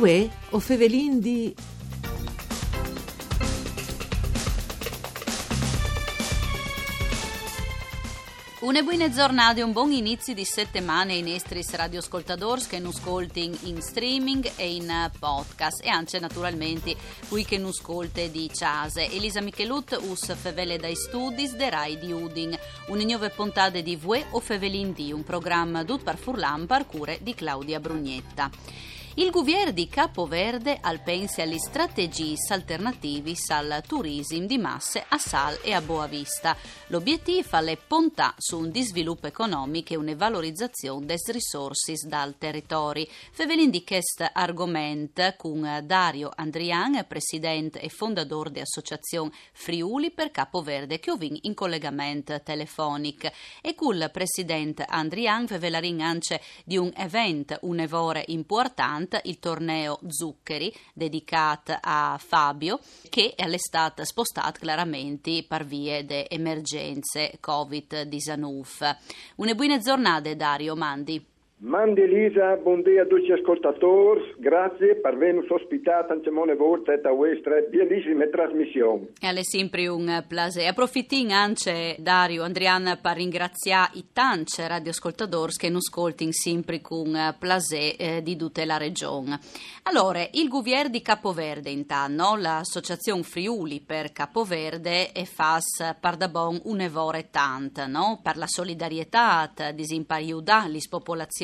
Uè, o fevelin di... Una buona giornata e un buon inizio di settimana ai nostri radioascoltatori che non ascoltano in streaming e in podcast e anche naturalmente qui che non ascoltano di Ciase. Elisa Michelut us fevele dai studi de Rai di Udin. Una nuova puntata di Vue o Fevelin di, un programma dut par furlan par cure di Claudia Brugnetta. Il governo di Capoverde al pensi alle strategie alternativi al turismo di masse a Sal e a Boavista. L'obiettivo è pontà su un sviluppo economico e una valorizzazione delle risorse dal territorio. Fevelin di questo argomento con Dario Andrian, presidente e fondatore dell'associazione Friuli per Capoverde, che ho in collegamento telefonico. E con il presidente Andrian fevelarin anche di un evento, un evore importante il torneo Zuccheri dedicato a Fabio che all'estate spostato chiaramente per vie di emergenze Covid-19. Una buona giornata Dario Mandi. Mandi Elisa, buongiorno a tutti gli ascoltatori, grazie per avermi ospitato anche molte volte questa bellissima trasmissione. È sempre un piacere. Approfittin anche Dario Andrian per ringraziare i tanti radioascoltatori che non ascoltano sempre con piacere eh, di tutta la regione. Allora, il governo di Capoverde intanto, l'associazione Friuli per Capoverde e fas pardabon un evore tant, no? per la solidarietà, disimpariuda, le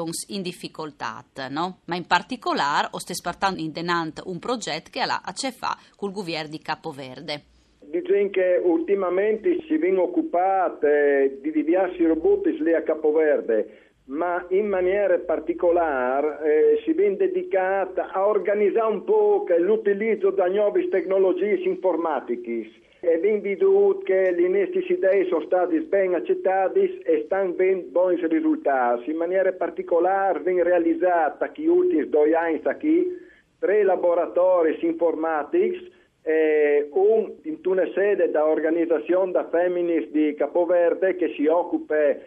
popolazioni in difficoltà, no? ma in particolare o stai spartando in denant un progetto che ha a che fa col governo di Capoverde. Diciamo che ultimamente si viene occupato di diversi roboti lì a Capoverde, ma in maniera particolare eh, si viene dedicata a organizzare un po' l'utilizzo di nuove tecnologie informatiche e ben veduto che le nostre idee sono state ben accettate e stanno ben buoni risultati. In maniera particolare viene realizzata che ultimi due anni qui tre laboratori informatici eh, un in una sede da organizzazione da femminis di Capoverde che si occupa eh,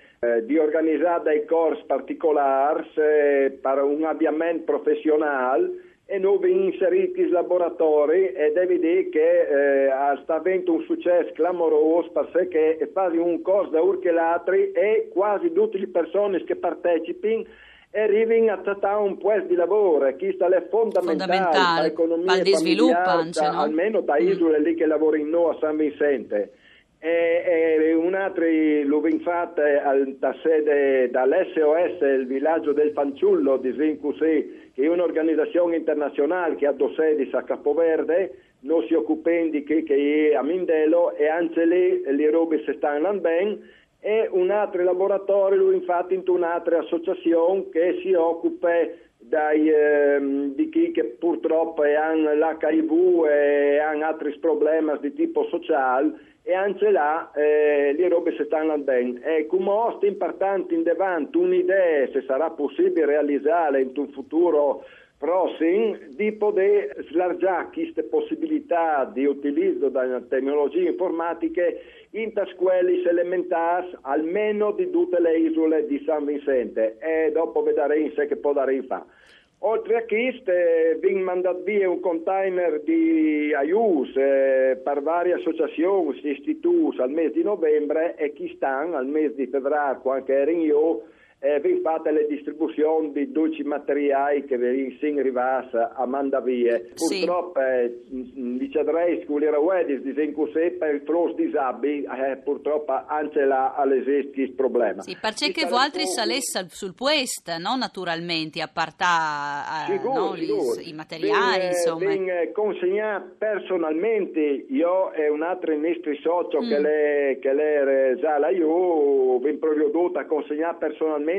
di organizzare dei corsi particolari eh, per un avviamento professionale e noi inseriti in laboratori e devi dire che eh, sta avendo un successo clamoroso perché è quasi un corso da urchelatri e quasi tutte le persone che partecipano arrivano a trattare un puesto di lavoro, che sta è fondamentale, fondamentale. per l'economia da, no? almeno da mm. isole mm. lì che lavorano in noi a San Vicente. E, un altro abbiamo fatto da sede dall'SOS, il villaggio del Fanciullo di Zincusì, che è un'organizzazione internazionale che ha due sedi a Capoverde, non si occupa di che, che è a Mindelo e anche lì le robe si stanno bene e un altro laboratorio, infatti, in un'altra associazione che si occupa dai, ehm, di chi che purtroppo hanno l'HIV e hanno altri problemi di tipo sociale e anche là eh, le robe si stanno bene. E come è importante in davanti un'idea, se sarà possibile realizzarla in un futuro prossimo, di poter slargiare queste possibilità di utilizzo delle tecnologie informatiche in scuole elementari almeno di tutte le isole di San Vicente e dopo vedremo se che può dare in fa. Oltre a questo, eh, viene mandato via un container di aiuti eh, per varie associazioni, istituti al mese di novembre e chi stanno al mese di febbraio, quando ero io, eh, vi fate le distribuzioni di dolci materiali che vi sono arrivati a Mandavie. Sì. Purtroppo, eh, dicedrei, con le rauedis di così per il flos disabili, eh, purtroppo anche là all'esiste il problema. Sì, perché che voi altri salesse sul puesto, no? naturalmente, a parte eh, no, i materiali, ben, insomma. Ben consegnato personalmente, io e un altro nostro socio mm. che le, che le Zala, io vi provveduto a consegnare personalmente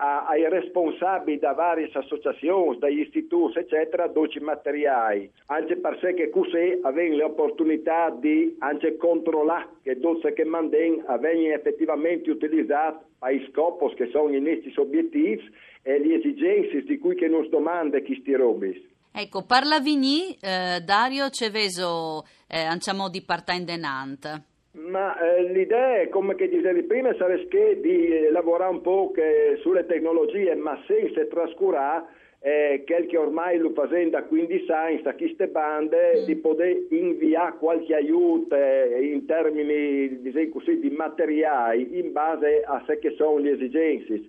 a, ai responsabili da varie associazioni, dagli istituti, eccetera, dolci materiali, anche per sé che così avevano l'opportunità di anche controllare che dolce che mandano vengono effettivamente utilizzati ai scopi che sono i nostri obiettivi e le esigenze di cui che non domanda chi sti robis. Ecco, parla Vigny, eh, Dario Ceveso, eh, anciamo di part-time denant. Ma eh, l'idea è, come che dicevi prima, sarebbe di eh, lavorare un po' sulle tecnologie, ma senza trascurare eh, quel che ormai lo facendo da 15 anni, a queste bande, mm. di poter inviare qualche aiuto eh, in termini così, di materiali in base a se che sono le esigenze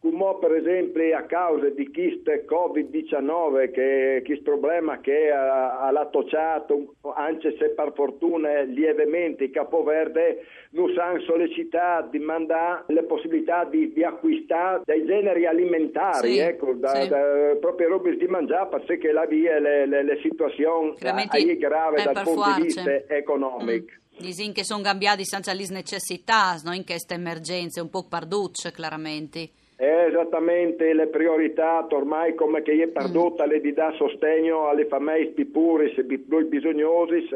come per esempio a causa di questo Covid-19, che questo problema che ha, l'attocciato, anche se per fortuna lievemente, i Capoverde non hanno sollecitato di mandare le possibilità di, di acquistare dei generi alimentari, sì, ecco, da, sì. da, proprio robe di mangiare, perché la via le, le, le situazioni è grave dal punto di vista economico. Mm. Disin che sono cambiati senza le necessità, no? in queste emergenze, un po' parducce, chiaramente. Esattamente le priorità, ormai come che è perduta mm. le di dà sostegno alle famiglie più pure, più bisognosi,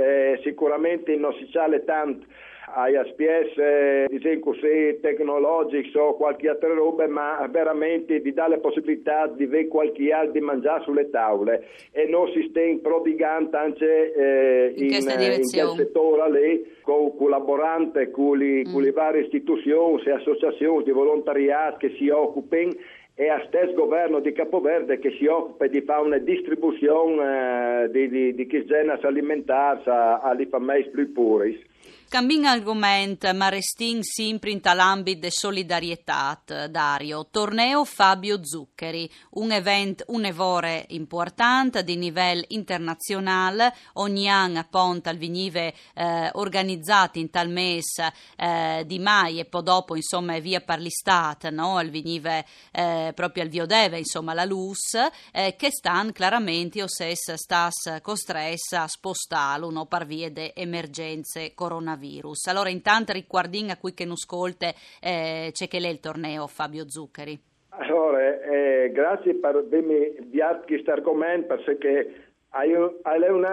sicuramente non si sa tanto ai SPS diciamo così, tecnologici o qualche altra roba, ma veramente di dare la possibilità di avere qualche altro di mangiare sulle tavole e non si sta prodigando anche eh, in, in, in quel settore lì, con collaboranti con le, mm. con le varie istituzioni e associazioni di volontariato che si occupano e a stesso governo di Capoverde che si occupa di fare una distribuzione eh, di, di, di chi genere alimentare alle famiglie più pure. Cambin argomento, ma restin sempre in tal'ambit de solidarietà, Dario. Torneo Fabio Zuccheri, un evento un'evore importante di livello internazionale. Ogni anno appunto al venive eh, organizzato in tal mese eh, di mai e poi dopo insomma via per l'estate, no? Al venive eh, proprio al Viodeve, insomma la LUS, eh, che stanno chiaramente o se stas costressa a spostarlo no? per via di emergenze coronavirus coronavirus. Allora intanto riguardin a cui che non ascolte eh, c'è che lei il torneo Fabio Zuccheri. Allora, eh, grazie per avermi avviato questo argomento perché alle un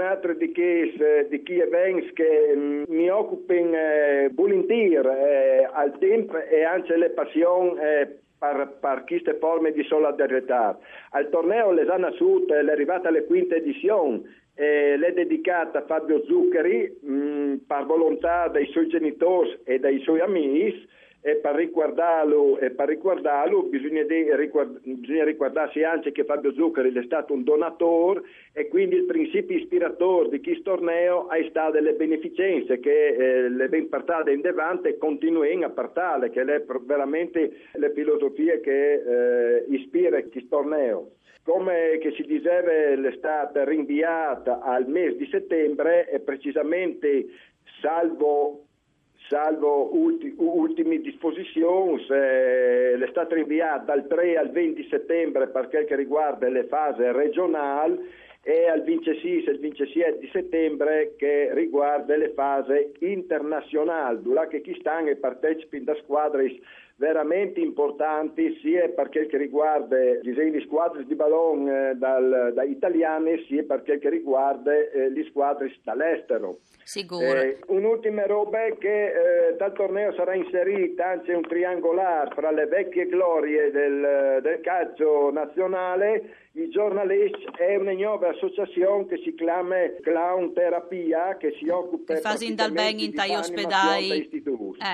altro di chi, di chi events che mm, mi occupano eh, volentieri eh, al tempo e anche le passioni eh, per, per queste forme di solidarietà. Al torneo l'esame sud è arrivata alla quinta edizione eh, l'è dedicata a Fabio Zuccheri mm, per volontà dei suoi genitori e dei suoi amici e per ricordarlo, e per ricordarlo bisogna, de, ricord, bisogna, ricordarsi anche che Fabio Zuccheri è stato un donatore e quindi il principio ispiratore di questo torneo è stato le beneficenze che eh, le ben partate in devante e continuano a partare, che è veramente la filosofia che eh, ispira questo torneo. Come si diceva, è stata rinviata al mese di settembre e precisamente salvo salvo ulti, ultime disposizioni, è stata rinviata dal 3 al 20 settembre per quel che riguarda le fasi regionali e al 26 e il 27 di settembre che riguarda le fasi internazionali, dove chi stanno e partecipano da squadre veramente importanti sia per quel che riguarda disegni di squadre di ballon eh, dal, da italiani sia per quel che riguarda eh, le squadre dall'estero. Eh, un'ultima roba è che eh, dal torneo sarà inserita anche un triangolare fra le vecchie glorie del, del calcio nazionale. I giornalisti è una nuova associazione che si chiama Clown Terapia che si occupa di dal ben in tai ospedali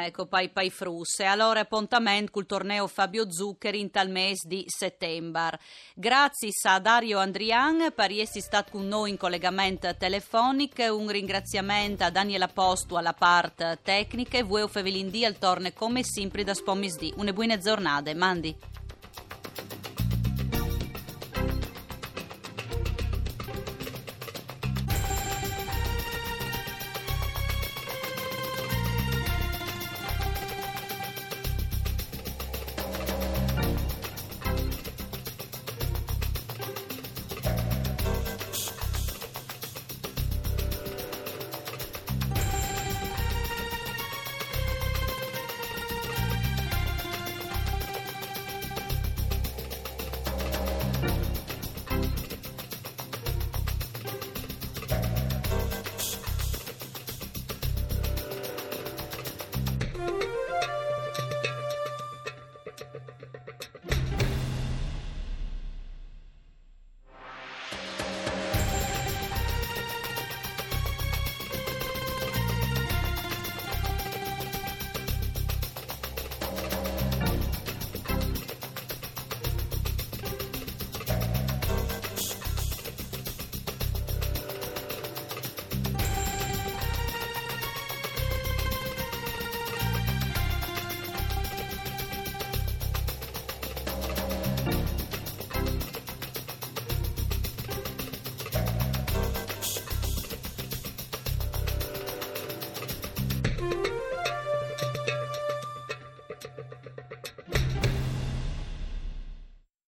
ecco pai pai frusse. Allora appuntamento col torneo Fabio Zuccheri in tal mese di settembre. Grazie a Dario Andrian per essere stato con noi in collegamento telefonico. Un ringraziamento a Daniela Postu alla parte tecnica e voi Fevelindì al torne come sempre da Spomisdì una buona giornata mandi